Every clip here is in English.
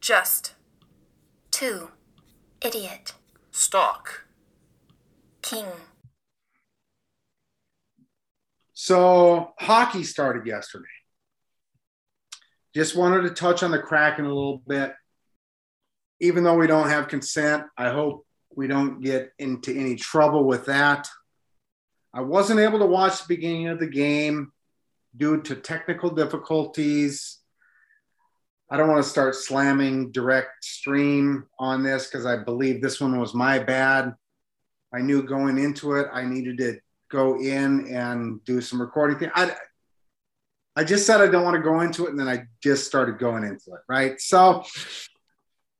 Just. 2. Idiot. Stock. King. So hockey started yesterday. Just wanted to touch on the Kraken a little bit. Even though we don't have consent, I hope we don't get into any trouble with that. I wasn't able to watch the beginning of the game due to technical difficulties. I don't want to start slamming direct stream on this because I believe this one was my bad. I knew going into it, I needed to go in and do some recording thing. I, I just said I don't want to go into it, and then I just started going into it, right? So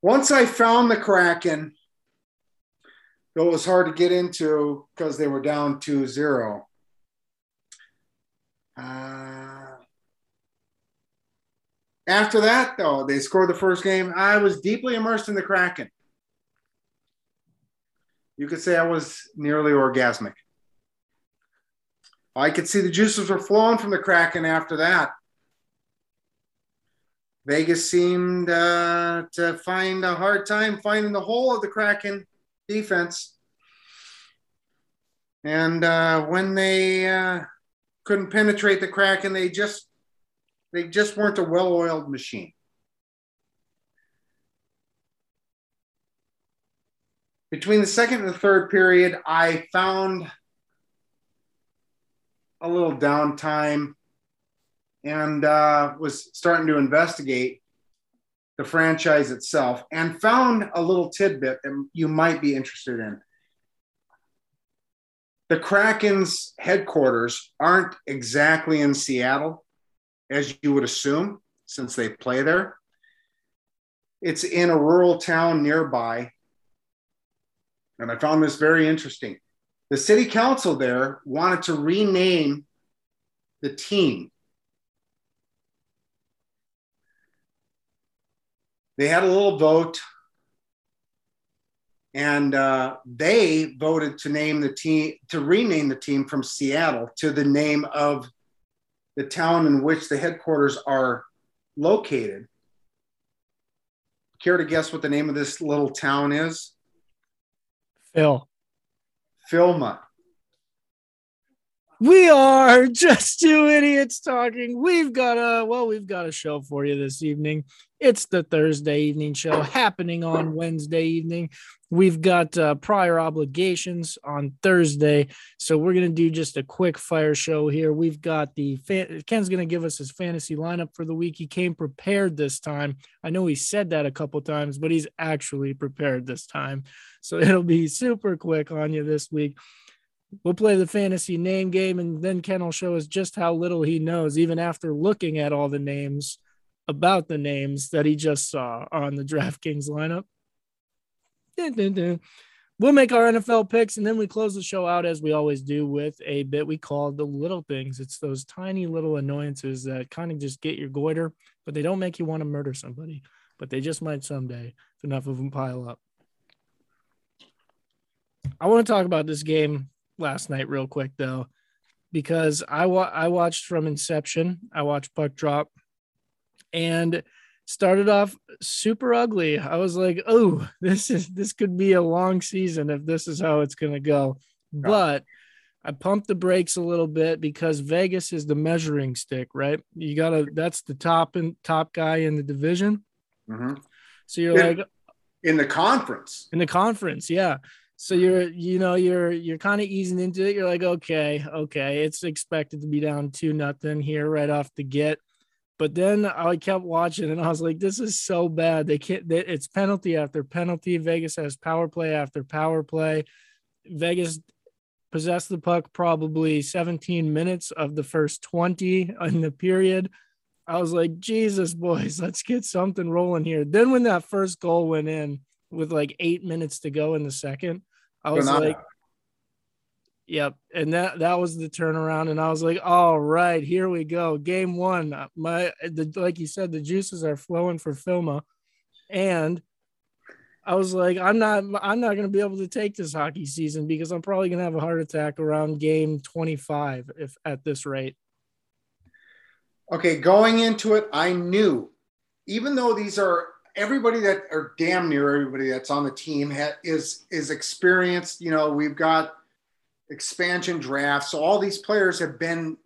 once I found the Kraken, it was hard to get into because they were down 2 0. Uh, after that, though, they scored the first game. I was deeply immersed in the Kraken. You could say I was nearly orgasmic. I could see the juices were flowing from the Kraken after that. Vegas seemed uh, to find a hard time finding the hole of the Kraken defense. And uh, when they uh, couldn't penetrate the Kraken, they just they just weren't a well-oiled machine. Between the second and the third period, I found a little downtime and uh, was starting to investigate the franchise itself and found a little tidbit that you might be interested in. The Kraken's headquarters aren't exactly in Seattle, as you would assume, since they play there. It's in a rural town nearby. And I found this very interesting the city council there wanted to rename the team. They had a little vote, and uh, they voted to name the team to rename the team from Seattle to the name of the town in which the headquarters are located. Care to guess what the name of this little town is? Phil. Filma. We are just two idiots talking. We've got a well, we've got a show for you this evening. It's the Thursday evening show happening on Wednesday evening. We've got uh, prior obligations on Thursday, so we're gonna do just a quick fire show here. We've got the fan- Ken's gonna give us his fantasy lineup for the week. He came prepared this time. I know he said that a couple times, but he's actually prepared this time. So it'll be super quick on you this week. We'll play the fantasy name game, and then Ken will show us just how little he knows, even after looking at all the names about the names that he just saw on the DraftKings lineup. We'll make our NFL picks, and then we close the show out as we always do with a bit we call the little things. It's those tiny little annoyances that kind of just get your goiter, but they don't make you want to murder somebody, but they just might someday if enough of them pile up. I want to talk about this game last night real quick though, because I wa- I watched from inception. I watched puck drop, and started off super ugly. I was like, oh, this is this could be a long season if this is how it's gonna go. But I pumped the brakes a little bit because Vegas is the measuring stick, right? You gotta that's the top and top guy in the division. Mm-hmm. So you're In- like, In the conference. in the conference yeah so you're you know you're you're kind of easing into it you're like okay okay it's expected to be down two nothing here right off the get but then i kept watching and i was like this is so bad. They can't they, it's penalty after penalty. Vegas has power play after power play. Vegas possessed the puck probably 17 minutes of the first 20 in the period. I was like jesus boys let's get something rolling here. Then when that first goal went in with like eight minutes to go in the second I was like, yep. And that that was the turnaround. And I was like, all right, here we go. Game one. My the, like you said, the juices are flowing for Filma. And I was like, I'm not I'm not gonna be able to take this hockey season because I'm probably gonna have a heart attack around game 25 if at this rate. Okay, going into it, I knew, even though these are everybody that or damn near everybody that's on the team ha, is is experienced. You know, we've got expansion drafts, so all these players have been,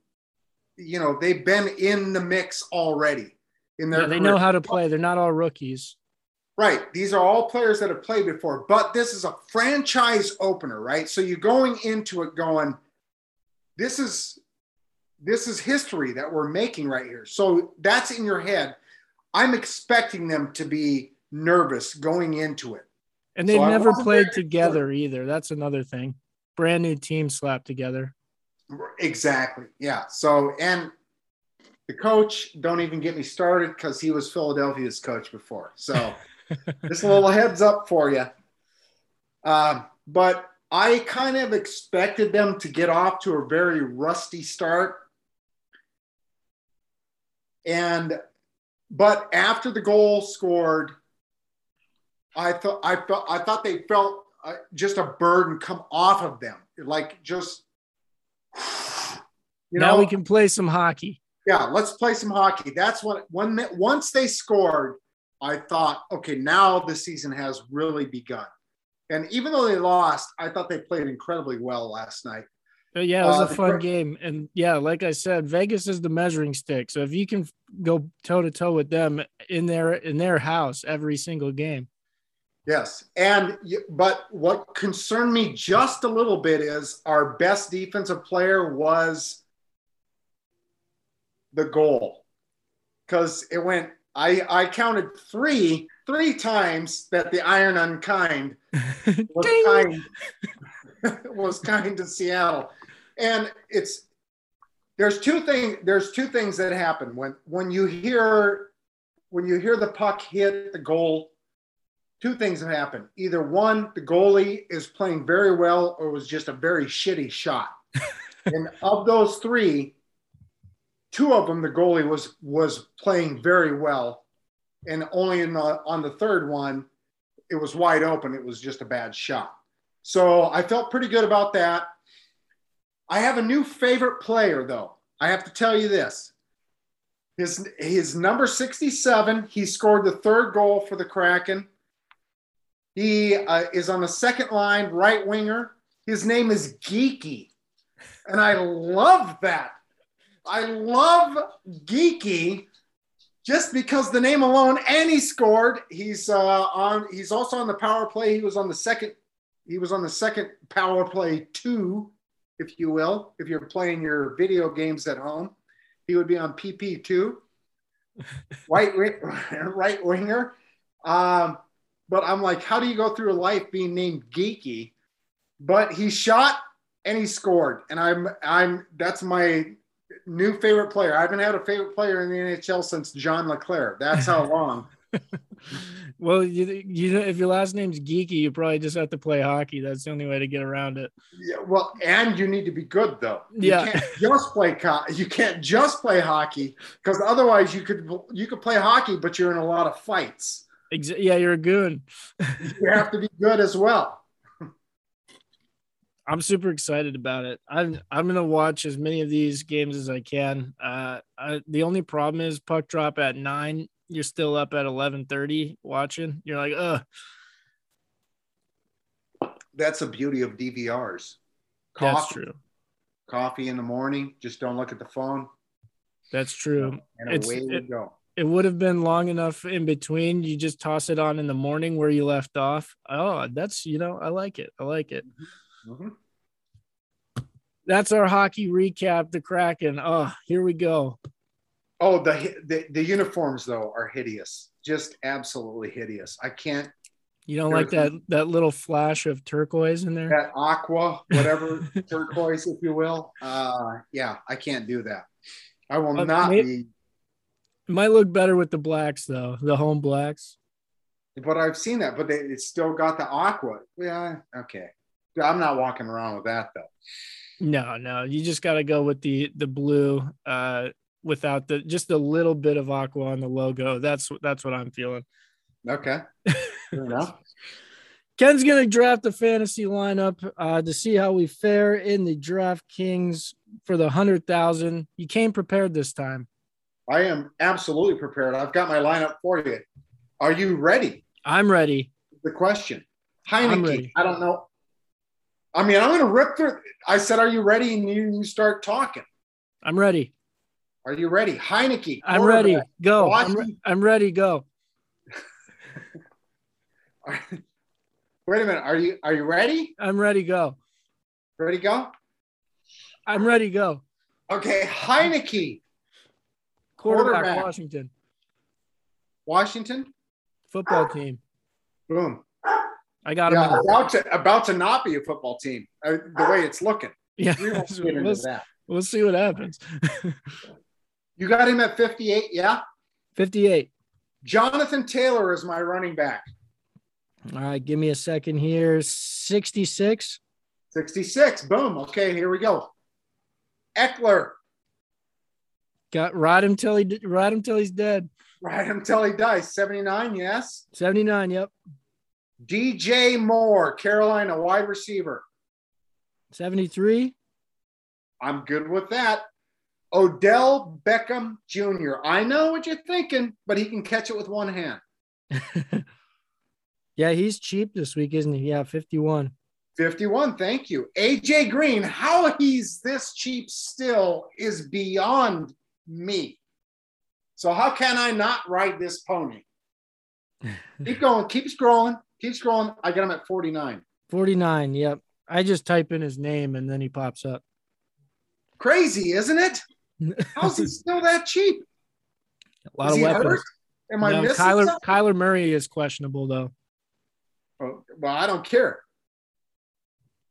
you know, they've been in the mix already. In their Yeah, they career. know how to play. They're not all rookies. Right. These are all players that have played before, but this is a franchise opener, right? So you're going into it going, this is this is history that we're making right here. So that's in your head. I'm expecting them to be nervous going into it. And they've So never played together either. That's another thing. Brand new team slapped together. Exactly. Yeah. So and the coach, don't even get me started because he was Philadelphia's coach before. So just a little heads up for you. Um, but I kind of expected them to get off to a very rusty start. And but after the goal scored, I thought I felt I thought they felt uh, just a burden come off of them, like just you now know. we can play some hockey. yeah, let's play some hockey. That's what when they- once they scored, I thought, okay, now the season has really begun. And even though they lost, I thought they played incredibly well last night. But yeah, it was Uh, a fun que- game. And yeah, like I said, Vegas is the measuring stick. So if you can go toe to toe with them in their in their house every single game. Yes. And but what concerned me just a little bit is our best defensive player was the goal. Cuz it went I I counted 3 3 times that the iron unkind was kind was kind to Seattle. And it's there's two things there's two things that happen when when you hear when you hear the puck hit the goal two things have happened. Either one the goalie is playing very well or it was just a very shitty shot. And of those three two of them the goalie was was playing very well. And only in the on the third one it was wide open. It was just a bad shot. So i felt pretty good about that. I have a new favorite player though. I have to tell you this. His his number 67 he scored the third goal for the kraken he uh, is on the second line right winger. His name is Geekie. And i love that. I love Geekie just because the name alone and he scored. He's uh, on he's also on the power play. He was on the second he was on the second power play two if you will if you're playing your video games at home. He would be on pp2 right right winger. Um, but i'm like how do you go through life being named Geekie but he shot and he scored and i'm i'm that's my new favorite player. I haven't had a favorite player in the NHL since John LeClair. That's how long. well, you you know, if your last name's Geekie, you probably just have to play hockey. That's the only way to get around it. Yeah, well, and you need to be good though. You Yeah. can't just play co- you can't just play hockey because otherwise you could you could play hockey, but you're in a lot of fights. Ex- yeah, you're a goon. You have to be good as well. I'm super excited about it. I'm I'm gonna watch as many of these games as I can. Uh, I, the only problem is puck drop at nine. You're still up at eleven thirty watching. You're like, ugh. That's the beauty of DVRs. That's Coffee, true. coffee in the morning. Just don't look at the phone, That's true. and It's- away we it- go. It would have been long enough in between. You just toss it on in the morning where you left off. Oh, that's you know, I like it. I like it. Mhm. That's our hockey recap. The Kraken. Oh, here we go. Oh, the, the the uniforms though are hideous. Just absolutely hideous. I can't You don't like that that little flash of turquoise in there? that aqua, whatever turquoise, if you will. Uh, yeah, I can't do that. I will Uh, not be. It might look better with the blacks though, the home blacks. But I've seen that, but they, it's still got the aqua. Yeah, okay. I'm not walking around with that though. No, no, you just got to go with the the blue uh without the just a little bit of aqua on the logo. That's that's what I'm feeling. Okay, fair enough. Ken's gonna draft the fantasy lineup uh, to see how we fare in the DraftKings for the hundred thousand. You came prepared this time. I am absolutely prepared. I've got my lineup for you. Are you ready? I'm ready. The question. Heinicke. I don't know. I mean, I'm going to rip through. I said, "Are you ready?" And you, you start talking. I'm ready. Are you ready? Heinicke. I'm ready. Go. I'm, re- I'm ready. Go. Wait a minute. Are you are you ready? I'm ready. Go. Ready? Go. I'm ready. Go. Okay. Heinicke. Quarterback, Quarterback. Washington Washington. football team. Boom. I got him. Yeah, in. about to about to not be a football team. Uh, the way it's looking. Yeah. We won't get into we'll, that. we'll see what happens. You got him at 58. Yeah. 58. Jonathan Taylor is my running back. All right. Give me a second here. 66. 66. Boom. Okay, here we go. Ekeler. Got ride him till he ride him till he's dead. Ride him until he dies. 79. Yes. 79. Yep. DJ Moore, Carolina wide receiver. 73. I'm good with that. Odell Beckham Jr. I know what you're thinking, but he can catch it with one hand. yeah, he's cheap this week, isn't he? Yeah, 51. 51. Thank you. AJ Green, how he's this cheap still is beyond me. So, how can I not ride this pony? Keep going. Keep scrolling. Keep scrolling. I got him at 49. 49. Yep. I just type in his name and then he pops up. Crazy, isn't it? How's he still that cheap? A lot Is of weapons. hurt? Am I missing Kyler something? Kyler Murray is questionable though. Oh, well, I don't care.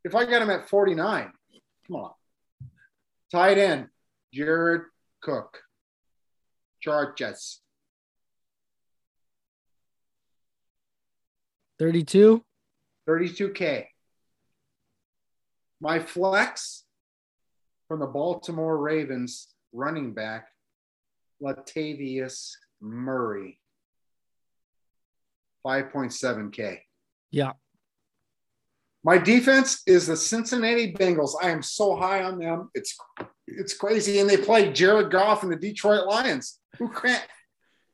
If I got him at 49, come on. Tight end, Jared Cook. Chargers. 32. 32K. My flex from the Baltimore Ravens running back, Latavius Murray. 5.7K. Yeah. My defense is the Cincinnati Bengals. I am so high on them. It's it's crazy. And they play Jared Goff and the Detroit Lions. Who can't?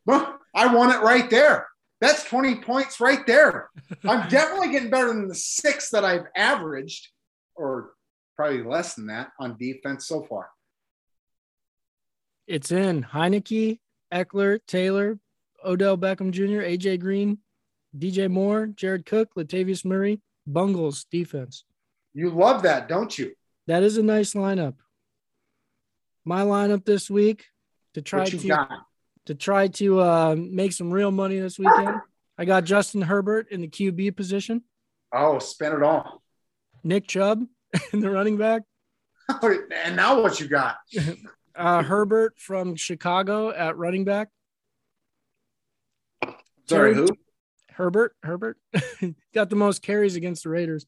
I want it right there. That's 20 points right there. I'm definitely getting better than the six that I've averaged, or probably less than that on defense so far. It's in Heinicke, Ekeler, Taylor, Odell Beckham Jr., AJ Green, DJ Moore, Jared Cook, Latavius Murray, Bungles defense. You love that, don't you? That is a nice lineup. My lineup this week to try to got? to try to uh, make some real money this weekend. I got Justin Herbert in the QB position, Oh, spend it all. Nick Chubb in the running back, and now what you got? uh, Herbert from Chicago at running back. Sorry, Terry- who? Herbert, Herbert got the most carries against the Raiders.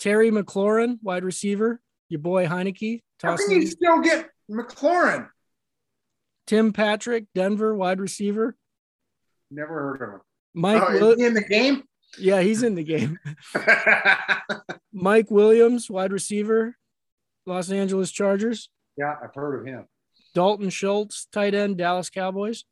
Terry McLaurin, wide receiver. Your boy Heinicke. How can you still get McLaurin? Tim Patrick, Denver, wide receiver. Never heard of him. Mike, Oh, Wil- is he in the game? yeah, he's in the game. Mike Williams, wide receiver, Los Angeles Chargers. yeah, I've heard of him. Dalton Schultz, tight end, Dallas Cowboys.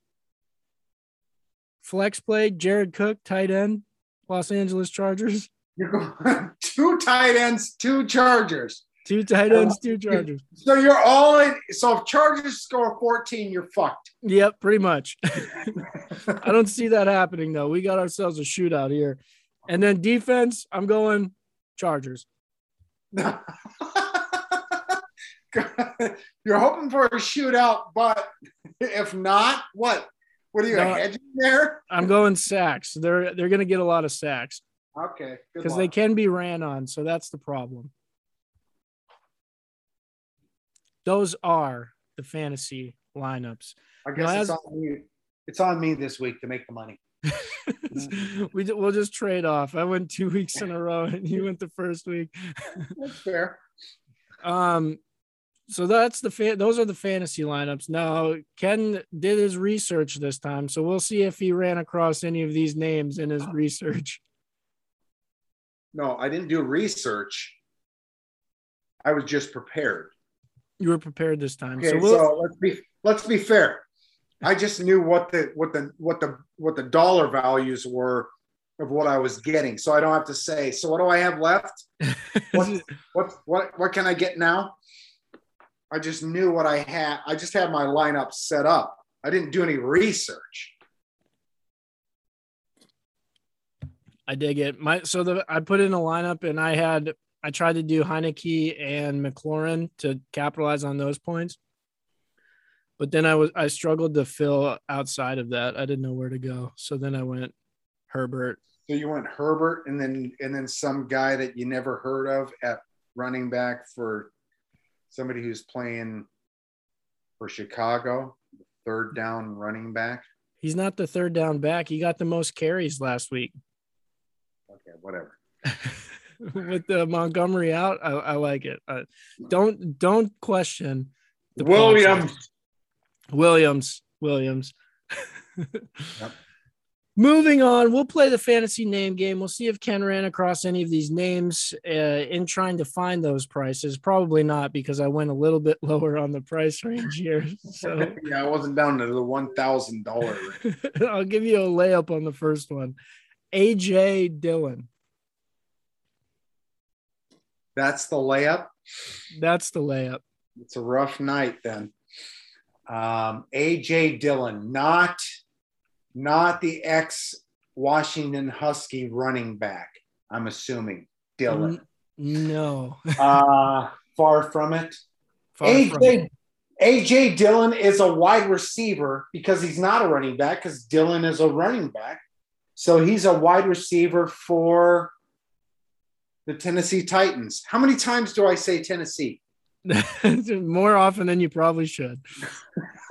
Flex play, Jared Cook, tight end, Los Angeles Chargers. You're going two tight ends, two Chargers. Two tight ends, two uh, Chargers. So you're all in. So if Chargers score 14, you're fucked. Yep, pretty much. I don't see that happening though. We got ourselves a shootout here. And then defense, I'm going Chargers. you're hoping for a shootout, but if not, what? What are you No. hedging there? I'm going sacks. They're they're gonna get a lot of sacks Okay, because they can be ran on. So that's the problem. Those are the fantasy lineups. I guess No, it's as- on me. It's on me this week to make the money. we we'll just trade off. I went two weeks in a row, and you went the first week. That's fair. Um, so that's the fa- those are the fantasy lineups. Now Ken did his research this time, so we'll see if he ran across any of these names in his uh. research. No, I didn't do research. I was just prepared. You were prepared this time, Okay, so so, we'll let's be let's be fair. I just knew what the what the what the what the dollar values were of what I was getting, so I don't have to say. So what do I have left? What what what, what can I get now? I just knew what I had. I just had my lineup set up. I didn't do any research. I dig it. My so the I put in a lineup and I had I tried to do Heinicke and McLaurin to capitalize on those points. But then I was I struggled to fill outside of that. I didn't know where to go. So then I went Herbert. So you went Herbert and then and then some guy that you never heard of at running back for somebody who's playing for Chicago, third down running back. He's not the third down back. He got the most carries last week. Okay, whatever. With the Montgomery out, I, I like it. Uh, don't don't question the Williams. process. Williams. Williams. Moving on, we'll play the fantasy name game. We'll see if Ken ran across any of these names uh, in trying to find those prices. Probably not because I went a little bit lower on the price range here. So yeah, I wasn't down to the one thousand dollar. I'll give you a layup on the first one. AJ Dillon. That's the layup. That's the layup. It's a rough night then. Um, AJ Dillon, not not the ex Washington Husky running back. I'm assuming Dillon. No. uh, far from it. Far from AJ AJ Dillon is a wide receiver because he's not a running back because Dylan is a running back. So he's a wide receiver for the Tennessee Titans. How many times do I say Tennessee? More often than you probably should.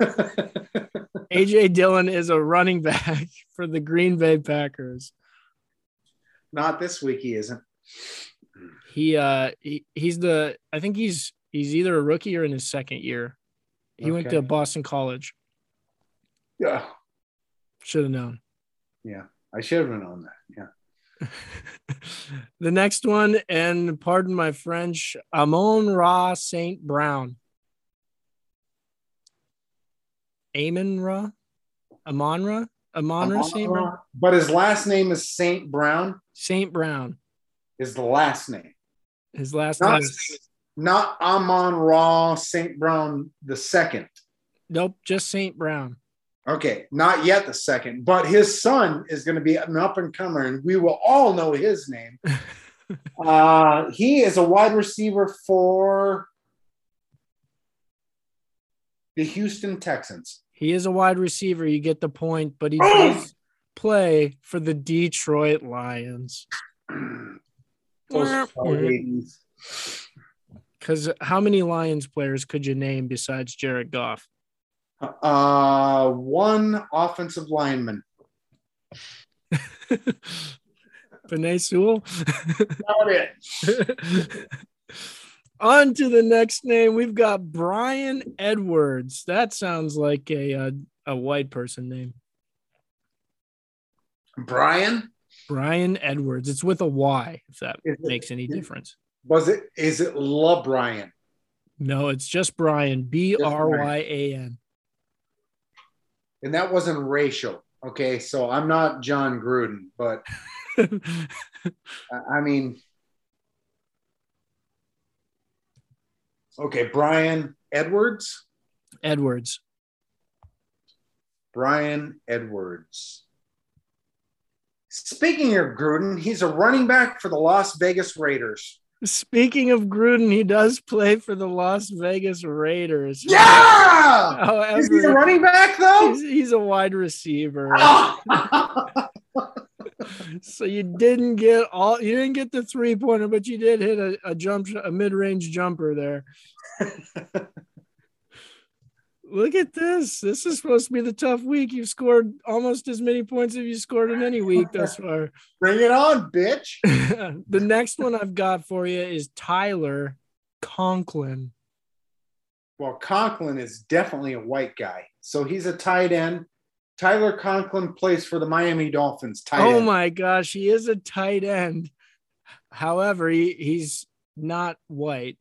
AJ Dillon is a running back for the Green Bay Packers. Not this week, he isn't. He uh he, he's the I think he's he's either a rookie or in his second year. He went to Boston College. Yeah. Should have known. Yeah. I should have known that. Yeah. The next one, and pardon my French, Amon Ra Saint Brown. Amon Ra? Amon Ra? Amon Ra Saint Brown? But his last name is Saint Brown, Saint Brown. is the last name. His last Not, name is not Amon Ra Saint Brown the second. nope, just Saint Brown. Okay, not yet the second, but his son is going to be an up and comer, and we will all know his name. uh, he is a wide receiver for the Houston Texans. He is a wide receiver. You get the point, but he Oh! does play for the Detroit Lions. Because how many Lions players could you name besides Jared Goff? Uh, one offensive lineman. Penei Sewell. Not it. On to the next name. We've got Bryan Edwards. That sounds like a a, a white person name. Brian. Bryan Edwards. It's with a Y, if that Is it- makes any difference. Was it? Is it La Brian? No, it's just Brian. B R Y A N. And that wasn't racial. Okay, so I'm not Jon Gruden, but I- mean, okay, Bryan Edwards. Edwards. Bryan Edwards. Speaking of Gruden, he's a running back for the Las Vegas Raiders. Speaking of Gruden, he does play for the Las Vegas Raiders. Yeah! Oh, Is he a running back though? he's, he's a wide receiver. so you didn't get all you didn't get the three pointer, but you did hit a, a jump a mid range jumper there. Look at this. This is supposed to be the tough week. You've scored almost as many points as you scored in any week thus far. Bring it on, bitch. the next one I've got for you is Tyler Conklin. Well, Conklin is definitely a white guy. So he's a tight end. Tyler Conklin plays for the Miami Dolphins. Tight Oh end. my gosh, he is a tight end. However, he, he's not white.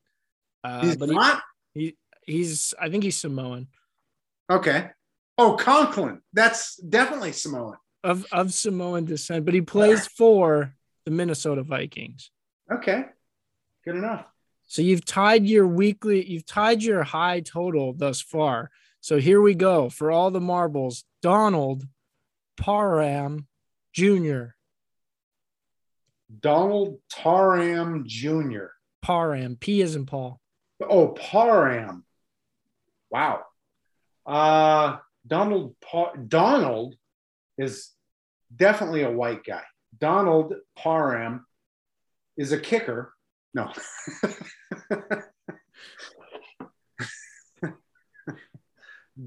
Uh, He's but he- not? he, he's I think he's Samoan. Okay. Oh, Conklin. That's definitely Samoan. of of Samoan descent, but he plays for the Minnesota Vikings. Okay. Good enough. So you've tied your weekly, you've tied your high total thus far. So here we go for all the marbles. Donald Parham Jr. Donald Taram Jr. Parham, P is in Paul. Oh, Parham. Wow. Uh, Donald Par- Donald is definitely a white guy. Donald Parham is a kicker. No.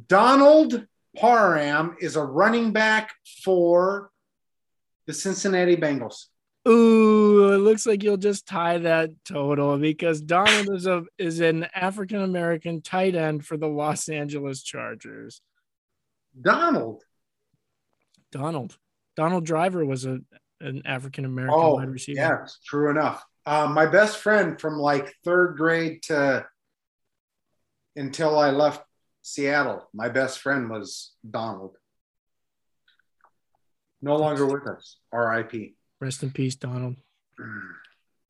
Donald Parham is a running back for the Cincinnati Bengals. Ooh, it looks like you'll just tie that total because Donald is a is an African American tight end for the Los Angeles Chargers. Donald. Donald. Donald Driver was a an African American Oh, wide receiver. yes, true enough. Um, my best friend from like third grade to until I left Seattle, my best friend was Donald. No longer with us. R.I.P. Rest in peace, Donald.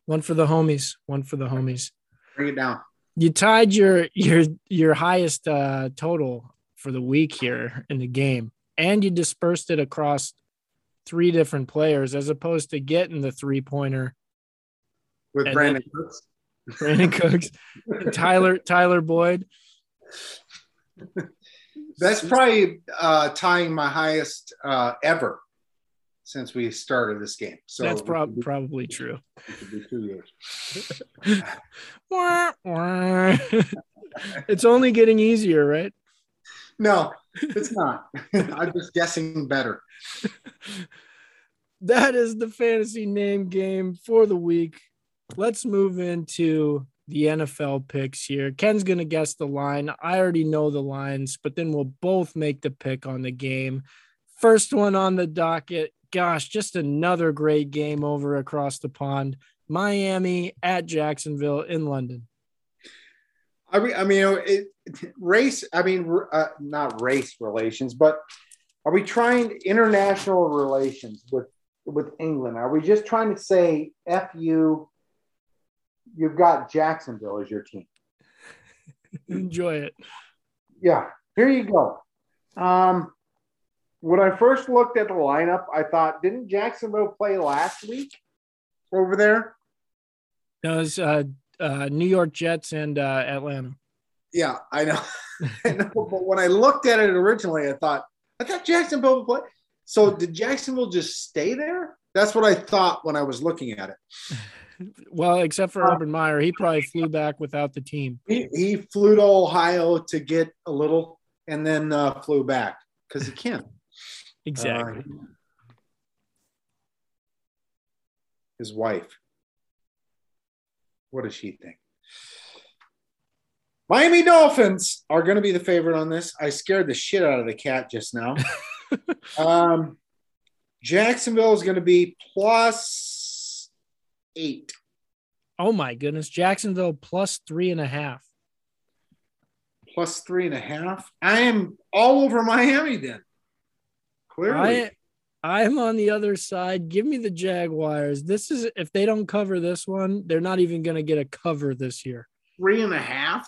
One for the homies. One for the homies. Bring it down. You tied your your your highest uh, total for the week here in the game, and you dispersed it across three different players as opposed to getting the three pointer. With Brandin then- Cooks. Brandin Cooks, Tyler Tyler Boyd. That's probably uh, tying my highest uh, ever since we started this game. So That's prob- be- probably true. it could be two years. Wah, wah. it's only getting easier, right? No, it's not. I'm just guessing better. that is the fantasy name game for the week. Let's move into the NFL picks here. Ken's going to guess the line. I already know the lines, but then we'll both make the pick on the game. First one on the docket. Gosh, just another great game over across the pond. Miami at Jacksonville in London. I mean, I mean, it, race. I mean, uh, not race relations, but are we trying international relations with with England? Are we just trying to say "f you"? You've got Jacksonville as your team. Enjoy it. Yeah, here you go. Um, when I first looked at the lineup, I thought, didn't Jacksonville play last week over there? Was uh, uh, New York Jets and uh, Atlanta. Yeah, I know. I know. But when I looked at it originally, I thought, I thought Jacksonville would play. So did Jacksonville just stay there? That's what I thought when I was looking at it. Well, except for Urban Meyer, he probably flew back without the team. He, he flew to Ohio to get a little and then uh, flew back because he can. Exactly. Uh, his wife. What does she think? Miami Dolphins are going to be the favorite on this. I scared the shit out of the cat just now. um, Jacksonville is going to be plus eight. oh my goodness, Jacksonville plus three and a half. Plus three and a half. I am all over Miami then. Clearly. I I'm on the other side. Give me the Jaguars. This is if they don't cover this one, they're not even going to get a cover this year. three and a half.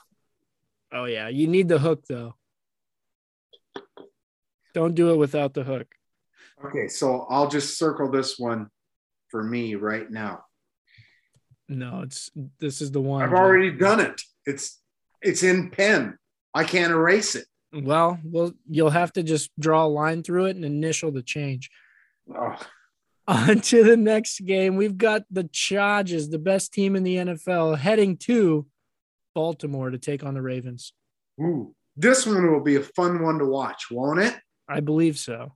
Oh yeah, you need the hook though. Don't do it without the hook. Okay, so I'll just circle this one for me right now. No, it's this is the one. I've already done it. It's it's in pen. I can't erase it. Well, well, you'll have to just draw a line through it and initial the change. Oh, On to the next game. We've got the Chargers, the best team in the NFL, heading to Baltimore to take on the Ravens. ooh. This one will be a fun one to watch, won't it? I believe so.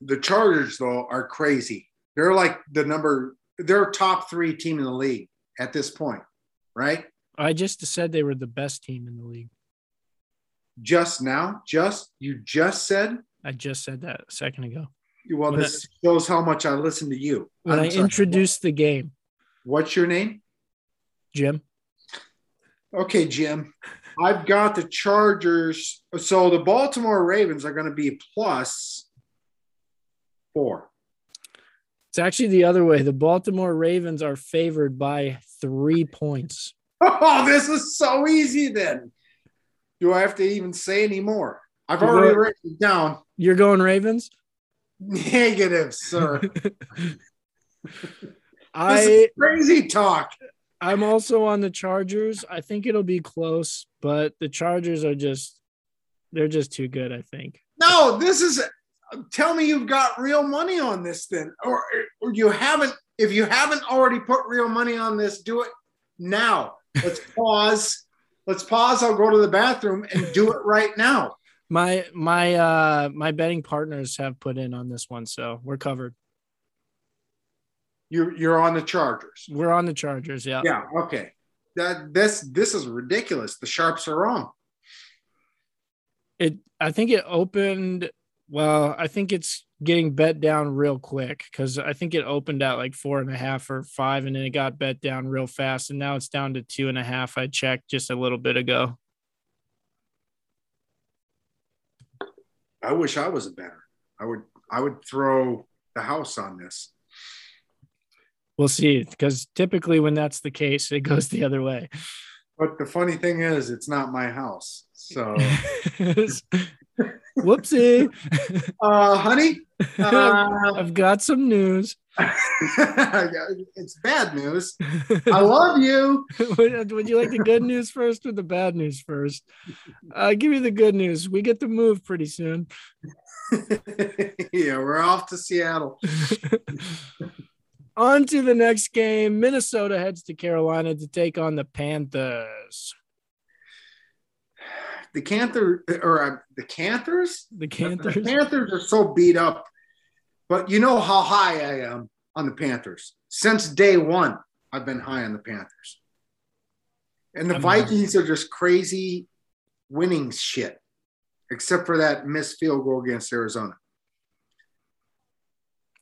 The Chargers, though, are crazy. They're like the number, they're top three team in the league at this point, right? I just said they were the best team in the league. Just now, just you just said. I just said that a second ago Well, When this shows how much I listen to you. when I'm I sorry. introduced the game. What's your name? Jim, Okay, Jim. I've got the Chargers. So the Baltimore Ravens are going to be plus four. It's actually the other way. The Baltimore Ravens are favored by three points. Oh, this is so easy then. Do I have to even say any more? I've You're already going- written it down. You're going Ravens? Negative, sir. this I is crazy talk. I'm also on the Chargers. I think it'll be close, but the Chargers are just they're just too good, I think. No, this is. Tell me you've got real money on this, then, or, or you haven't. If you haven't already put real money on this, do it now. Let's pause. Let's pause. I'll go to the bathroom and do it right now. My my uh my betting partners have put in on this one, so we're covered. You're you're on the Chargers. We're on the Chargers, yeah. Yeah. Okay. That this this is ridiculous. The sharps are wrong. It I think it opened well, I think it's getting bet down real quick because I think it opened at like four and a half or five, and then it got bet down real fast, and now it's down to two and a half. I checked just a little bit ago. I wish I was a better. I would I would throw the house on this. We'll see because typically when that's the case, it goes the other way. But the funny thing is, it's not my house. So, Whoopsie. uh, honey, uh, I've got some news. it's bad news. I love you. would, would you like the good news first or the bad news first? Uh, give you the good news. We get to move pretty soon. yeah, we're off to Seattle. on to the next game. Minnesota heads to Carolina to take on the Panthers. The Canthor or uh, the Canthers. The Canthers, The Panthers. Are so beat up, but you know how high I am on the Panthers. Since day one, I've been high on the Panthers. And the I'm- Vikings are just crazy winning shit, except for that missed field goal against Arizona.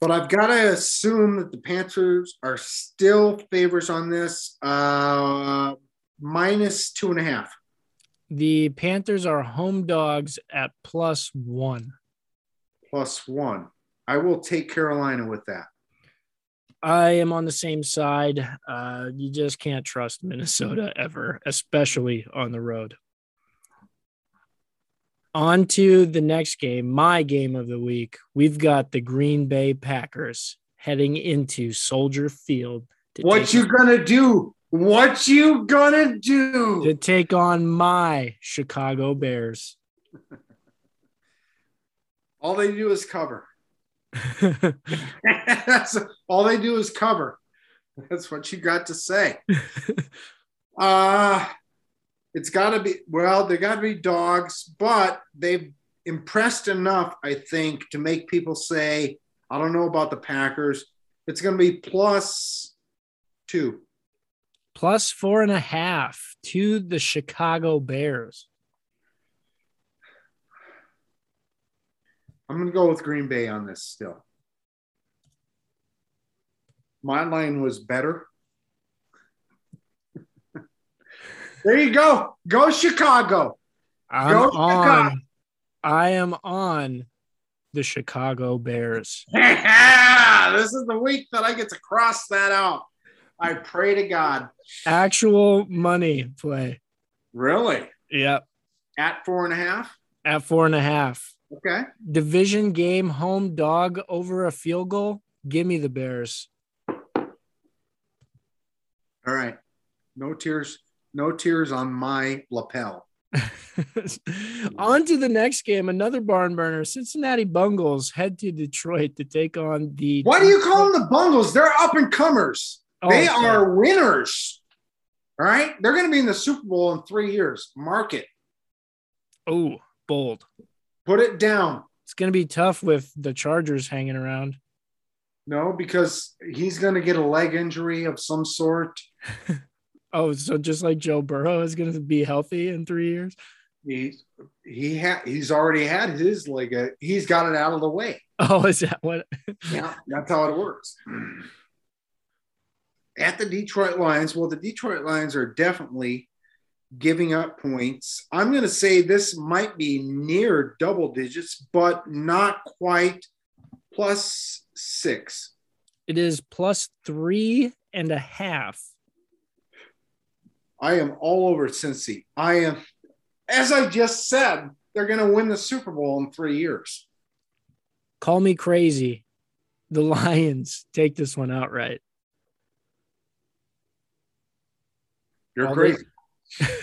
But I've got to assume that the Panthers are still favors on this, uh, minus two and a half. The Panthers are home dogs at plus one. plus one. I will take Carolina with that. I am on the same side. Uh, you just can't trust Minnesota ever, especially on the road. On to the next game, my game of the week. We've got the Green Bay Packers heading into Soldier Field What you gonna do? What you gonna do to take on my Chicago Bears. All they do is cover. That's all they do is cover. That's what you got to say. Uh it's got to be well. They got to be dogs, but they've impressed enough, I think, to make people say, "I don't know about the Packers." It's going to be plus two. Plus four and a half to the Chicago Bears. I'm going to go with Green Bay on this still. My line was better. there you go. Go Chicago. I'm Go on. Chicago. I am on the Chicago Bears. this is the week that I get to cross that out. I pray to God. Actual money play. Really? Yep. At four and a half? At four and a half. Okay. Division game home dog over a field goal. Give me the Bears. All right. No tears. No tears on my lapel. on to the next game. Another barn burner. Cincinnati Bungles head to Detroit to take on the. Why do you call them the Bungles? They're up and comers. Oh, they sorry. are winners. All right. They're going to be in the Super Bowl in three years. Mark it. Oh, bold. Put it down. It's going to be tough with the Chargers hanging around. No, because he's going to get a leg injury of some sort. Oh, so just like Joe Burrow is going to be healthy in three years. He he ha- he's already had his leg. uh, He's got it out of the way. Oh, is that what? Yeah, that's how it works. At the Detroit Lions, well, the Detroit Lions are definitely giving up points. I'm going to say this might be near double digits, but not quite plus six. It is plus three and a half. I am all over Cincy. I am, as I just said, they're going to win the Super Bowl in three years. Call me crazy. The Lions take this one outright. You're All crazy.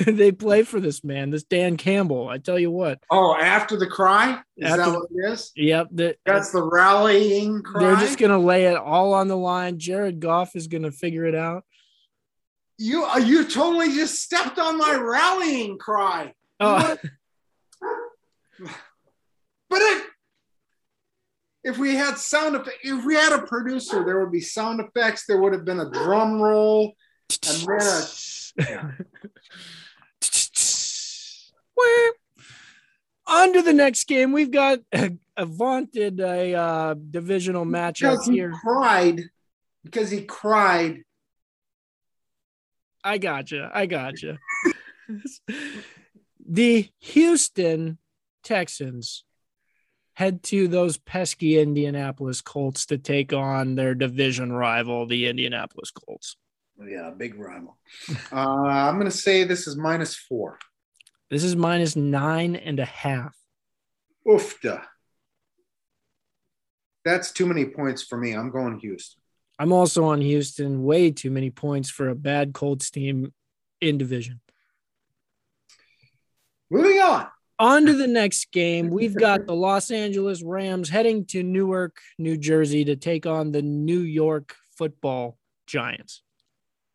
They, they play for this man, this Dan Campbell. I tell you what. Oh, after the cry? Is After- that what it is? Yep. the- That's the rallying cry. they're just going to lay it all on the line. Jared Goff is going to figure it out. you uh, you totally just stepped on my rallying cry. Oh, But it, if we had sound effects, if we had a producer, there would be sound effects. There would have been a drum roll. And then On to the next game. We've got a, a vaunted a uh, divisional matchup Because he here. cried. Because he cried. I gotcha. I gotcha. the Houston Texans head to those pesky Indianapolis Colts to take on their division rival, the Indianapolis Colts. Yeah, big rival. Uh, I'm going to say this is minus four. This is minus nine and a half. Oofda. That's too many points for me. I'm going Houston. I'm also on Houston. Way too many points for a bad Colts team in division. Moving on. On to the next game. We've got the Los Angeles Rams heading to Newark, New Jersey to take on the New York football Giants.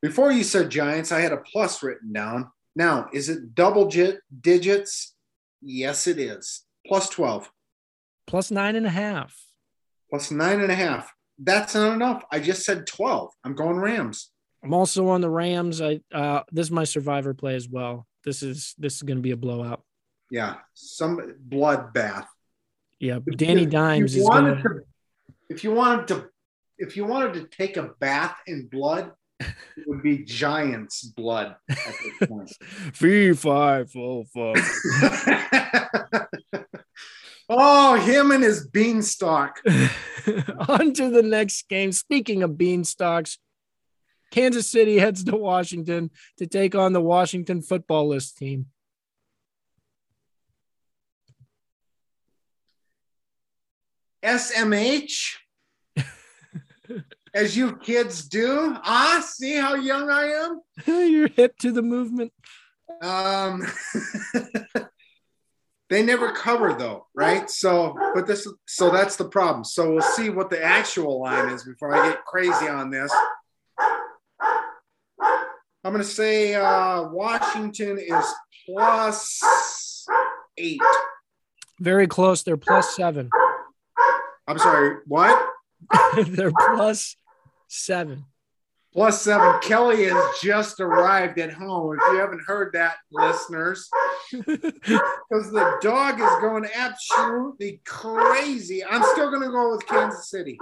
Before you said Giants, I had a plus written down. Now, is it double j- digits? Yes, it is. Plus 12, Plus nine and a half. plus nine and a half. That's not enough. I just said 12. I'm going Rams. I'm also on the Rams. I uh this is my survivor play as well. This is this is gonna be a blowout. Yeah, some bloodbath. Yeah, Danny If Dimes you is gonna to, if you wanted to, if you wanted to take a bath in blood, it would be Giants blood at this point. fee five full fuck. oh, him and his beanstalk. On to the next game. Speaking of beanstalks, Kansas City heads to Washington to take on the Washington football list team. SMH, as you kids do. Ah, see how young I am? You're hip to the movement. Um, they never cover though, right? So, but this, so that's the problem. So we'll see what the actual line is before I get crazy on this. I'm going to say uh, Washington is plus eight. Very close. They're plus seven. I'm sorry, what? They're plus seven. Plus seven. Kelly has just arrived at home. If you haven't heard that, listeners, because the dog is going absolutely crazy. I'm still going to go with Kansas City.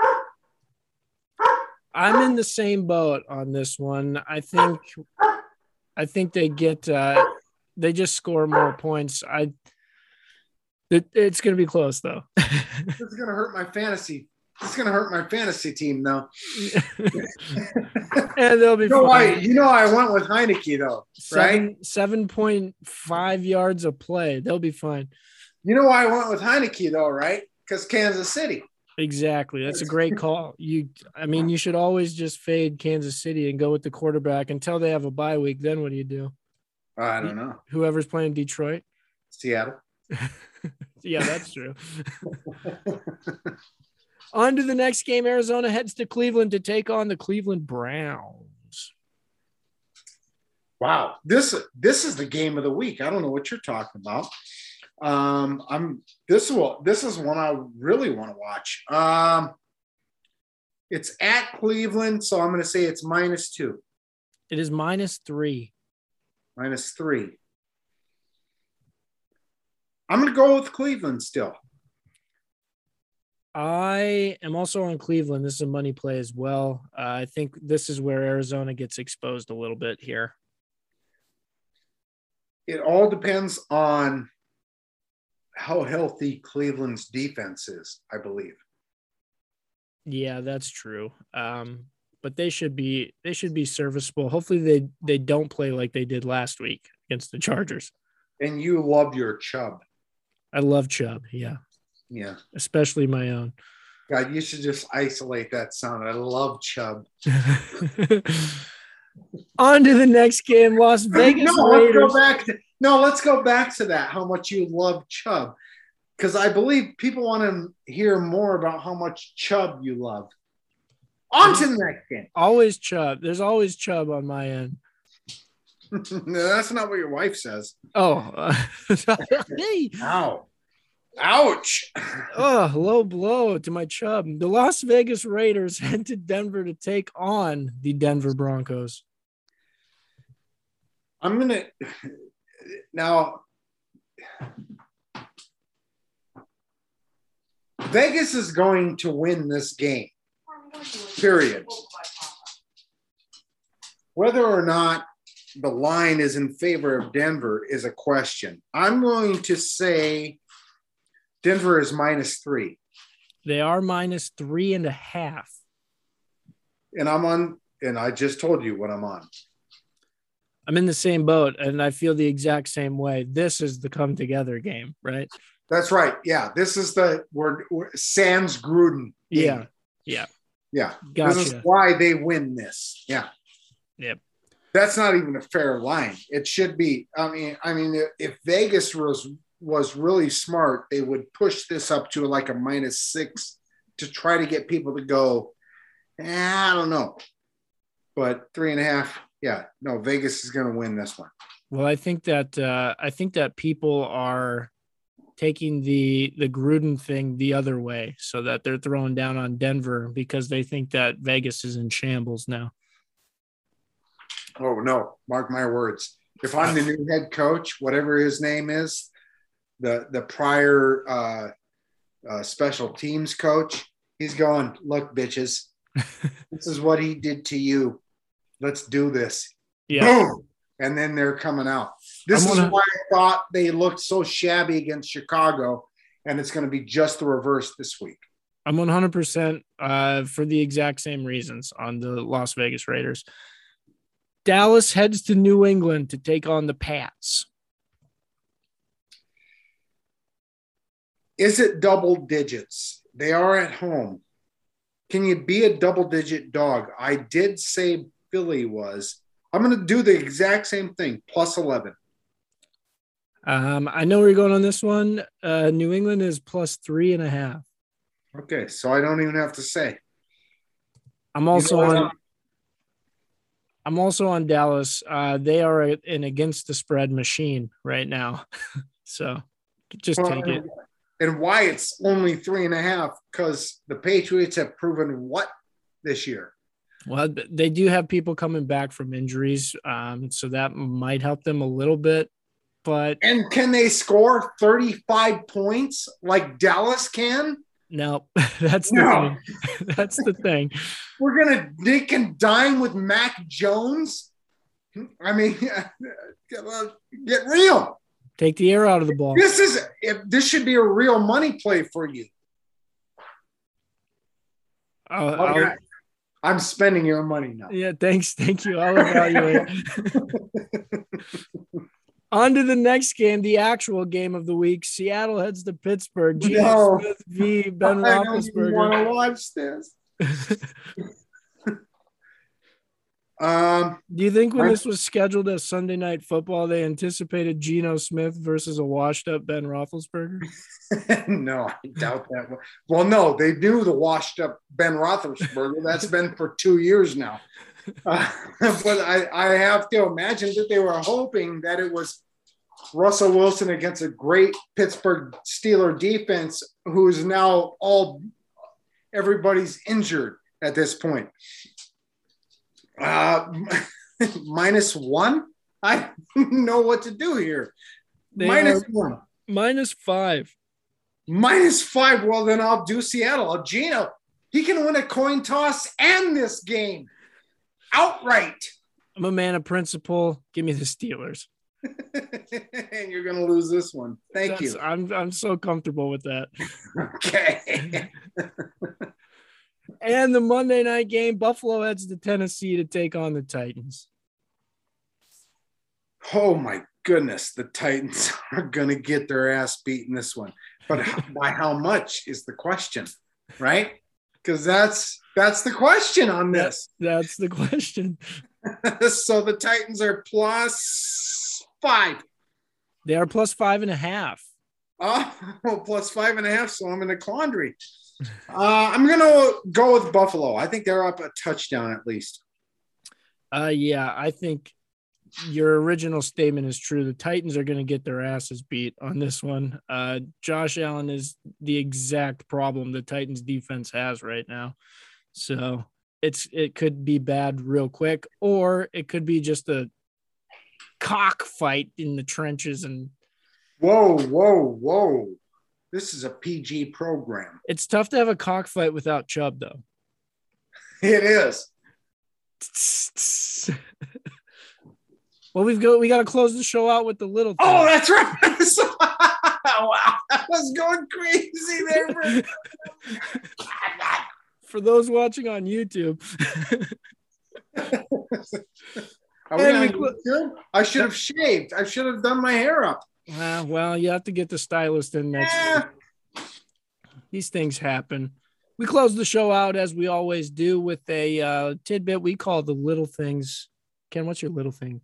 I'm in the same boat on this one. I think I think they get uh they just score more points. I it, it's going to be close though. This is going to hurt my fantasy. Going to hurt my fantasy team, though. and they'll be You know, I, you know, I went with Heinicke, though, right? 7.5 yards of play. They'll be fine. You know why I went with Heinicke, though, right? Because Kansas City. Exactly. That's a great call. You I mean, you should always just fade Kansas City and go with the quarterback until they have a bye week. Then what do you do? I don't know. Whoever's playing Detroit. Seattle. Yeah, that's true. On to the next game. Arizona heads to Cleveland to take on the Cleveland Browns. Wow, this this is the game of the week. I don't know what you're talking about. Um, I'm this will this is one I really want to watch. Um, it's at Cleveland, so I'm going to say it's minus two, It is minus three. minus three. I'm going to go with Cleveland still. I am also on Cleveland. This is a money play as well. Uh, I think this is where Arizona gets exposed a little bit here. it all depends on how healthy Cleveland's defense is, I believe. Yeah, that's true. Um, but they should be they should be serviceable. Hopefully they they don't play like they did last week against the Chargers. And you love your Chubb. I love Chubb, yeah, Yeah. especially my own. God, you should just isolate that sound. I love Chubb. On to the next game, Las Vegas no, let's go back to no, let's go back to that. How much you love Chubb. Because I believe people want to hear more about how much Chubb you love. On to the next game. Always Chubb. There's always Chubb on my end. no, that's not what your wife says. Oh, uh, hey, Ow. Ouch. oh, low blow to my chub. The Las Vegas Raiders head to Denver to take on the Denver Broncos. I'm gonna now. Vegas is going to win this game. Period. Whether or not the line is in favor of Denver is a question. I'm going to say Denver is minus three, They are minus three and a half. and I'm on. And I just told you what I'm on. I'm in the same boat and I feel the exact same way. This is the come together game, right? That's right. Yeah, this is the we're Sans Gruden. game. Yeah. Yeah. Yeah. This is why they win this. Yeah. Yep. That's not even a fair line. It should be. I mean, I mean, if Vegas was was really smart, they would push this up to like a minus six to try to get people to go. "Eh, I don't know, but three and a half. Yeah, no, Vegas is going to win this one. Well, I think that uh, I think that people are taking the the Gruden thing the other way, so that they're throwing down on Denver because they think that Vegas is in shambles now. Oh no, mark my words. If I'm the new head coach, whatever his name is, the the prior uh, uh, special teams coach, he's going. Look, bitches, this is what he did to you. Let's do this. Yeah, Boom, and then they're coming out. This I'm is why I thought they looked so shabby against Chicago, and it's going to be just the reverse this week. I'm 100% uh, for the exact same reasons on the Las Vegas Raiders. Dallas heads to New England to take on the Pats. Is it double digits? They are at home. Can you be a double digit dog? I did say Philly was. I'm going to do the exact same thing, plus 11. Um, I know where you're going on this one. Uh, New England is plus three and a half. Okay, so I don't even have to say. I'm also You know on. I'm also on Dallas. Uh, they are an against the spread machine right now, so just take it. And why it's only three and a half? Because the Patriots have proven what this year? Well, they do have people coming back from injuries, um, so that might help them a little bit. But And can they score 35 points like Dallas can? no, that's the No. thing. that's the thing. We're going to nick and dine with Mac Jones? I mean, get real. Take the air out of the ball. This is if this should be a real money play for you. I'll- Okay. I'm spending your money now. yeah, thanks. Thank you. I'll evaluate. On to the next game, the actual game of the week. Seattle heads to Pittsburgh. Geno No. Smith v. Ben I don't want to watch this. Um, Do you think when this was scheduled as Sunday night football, they anticipated Geno Smith versus a washed up Ben Roethlisberger? no, I doubt that. Well, no, they knew the washed up Ben Roethlisberger. That's been for two years now. Uh, but I, I have to imagine that they were hoping that it was Russell Wilson against a great Pittsburgh Steeler defense, who's now all everybody's injured at this point. Uh, minus one. I know what to do here. They one. minus five. Minus five. Well, then I'll do Seattle. Geno, he can win a coin toss and this game outright. I'm a man of principle. Give me the Steelers. and you're gonna lose this one. Thank That's- you. I'm I'm so comfortable with that. Okay. And the Monday night game, Buffalo heads to Tennessee to take on the Titans. oh my goodness, the Titans are gonna get their ass beat in this one. But by how much is the question, right? Because that's that's the question on this. That's the question. so the Titans are plus five. They are plus five and a half. Oh, plus five and a half. So I'm in a quandary. Uh, I'm gonna go with Buffalo. I think they're up a touchdown at least. Uh yeah, I think your original statement is true. The Titans are going to get their asses beat on this one. Uh Josh Allen is the exact problem the Titans defense has right now. So, it's it could be bad real quick or it could be just a cockfight in the trenches and Whoa, whoa, whoa! This is a PG program. it's tough to have a cockfight without Chubb though. It is. well, we've got we got to close the show out with the little. Oh, that's right. wow, I was going crazy there. For... for those watching on YouTube. Are we on we YouTube? I should have shaved. I should have done my hair up. Uh, well, you have to get the stylist in next. Eh, These things happen. We close the show out as we always do with a uh, tidbit we call the little things. Ken, what's your little thing?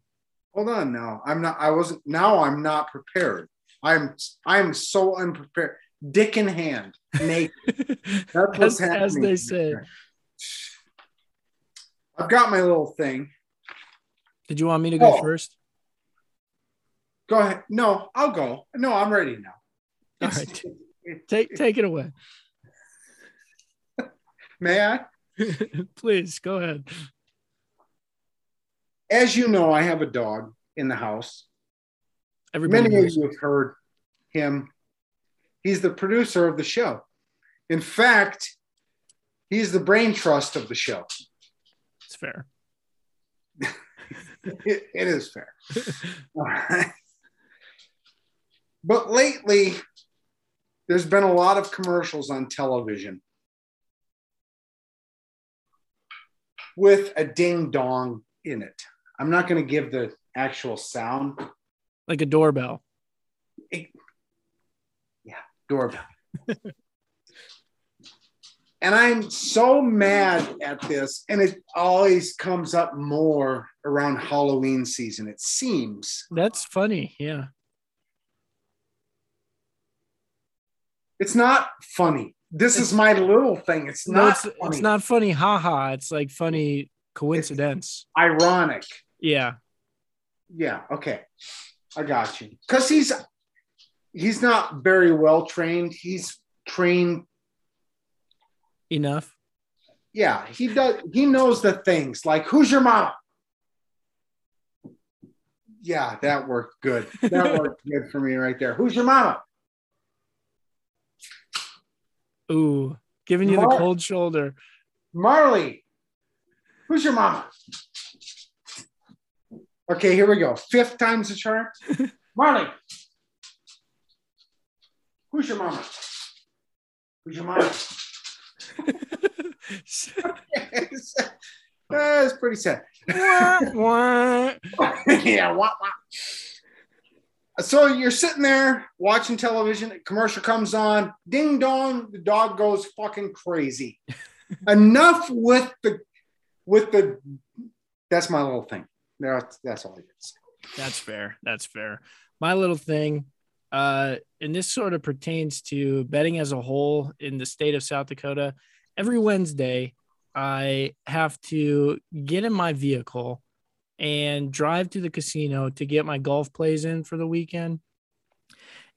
hold on now. I'm not. I wasn't. Now I'm not prepared. I'm. I'm so unprepared. Dick in hand, naked. That's as, what's as happening. they say. I've got my little thing. Did you want me to go Oh. first? Go ahead. No, I'll go. No, I'm ready now. All right. Take take it away, May I? please. Go ahead. As you know, I have a dog in the house. Everybody Many of you have heard him. He's the producer of the show. In fact, he's the brain trust of the show. It's fair. It- it is fair. All right. But lately, there's been a lot of commercials on television with a ding dong in it. I'm not going to give the actual sound. Like a doorbell. Yeah, doorbell. and I'm so mad at this, and it always comes up more around Halloween season, it seems. That's funny. Yeah. It's not funny. This is my little thing. It's No, not it's, funny. it's not funny. Haha. It's like funny coincidence. ironic. Yeah. Yeah, okay. I got you. Because he's he's not very well trained. He's trained Enough. yeah, he does. He knows the things like who's your mama. Yeah, that worked good. That worked good for me right there. Who's your mama? Ooh, giving you the cold shoulder. Marley. Who's your mama? Okay, here we go. Fifth time's the charm. Marley. Who's your mama? Who's your mama? That's pretty sad. Wah, wah. yeah, wah, wah. So you're sitting there watching television, a commercial comes on, ding dong, the dog goes fucking crazy. Enough with the with the that's my little thing. That's that's all I get. That's fair. That's fair. My little thing, uh, and this sort of pertains to betting as a whole in the state of South Dakota. Every Wednesday, I have to get in my vehicle and drive to the casino to get my golf plays in for the weekend.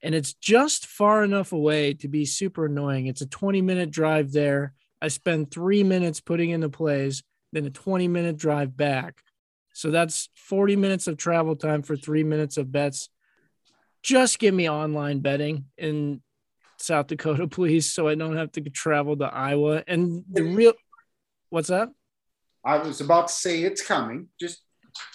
And it's just far enough away to be super annoying. It's a 20 minute drive there. I spend three minutes putting in the plays, then a 20 minute drive back. So that's 40 minutes of travel time for three minutes of bets. Just give me online betting in South Dakota, please, so I don't have to travel to Iowa. And the real, what's that? I was about to say it's coming. Just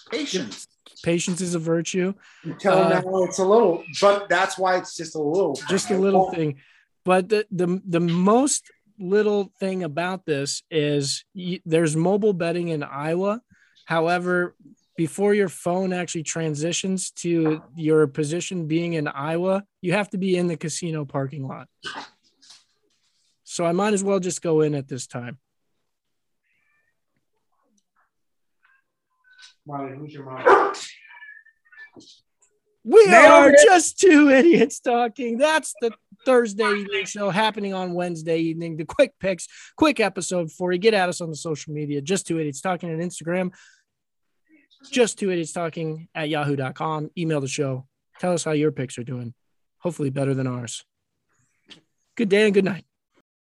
patience. patience is a virtue. Until Uh, now, it's a little, but that's why it's just a little, just a little thing. But the the the most little thing about this is y- there's mobile betting in Iowa. However, before your phone actually transitions to your position being in Iowa, you have to be in the casino parking lot. So I might as well just go in at this time. Molly, who's your mom? We Nailed are it. just two idiots talking. That's the Thursday evening show happening on Wednesday evening. The quick picks, quick episode for you. Get at us on the social media. Just two idiots talking on Instagram. Just two idiots talking at yahoo.com. Email the show. Tell us how your picks are doing. Hopefully better than ours. Good day and good night.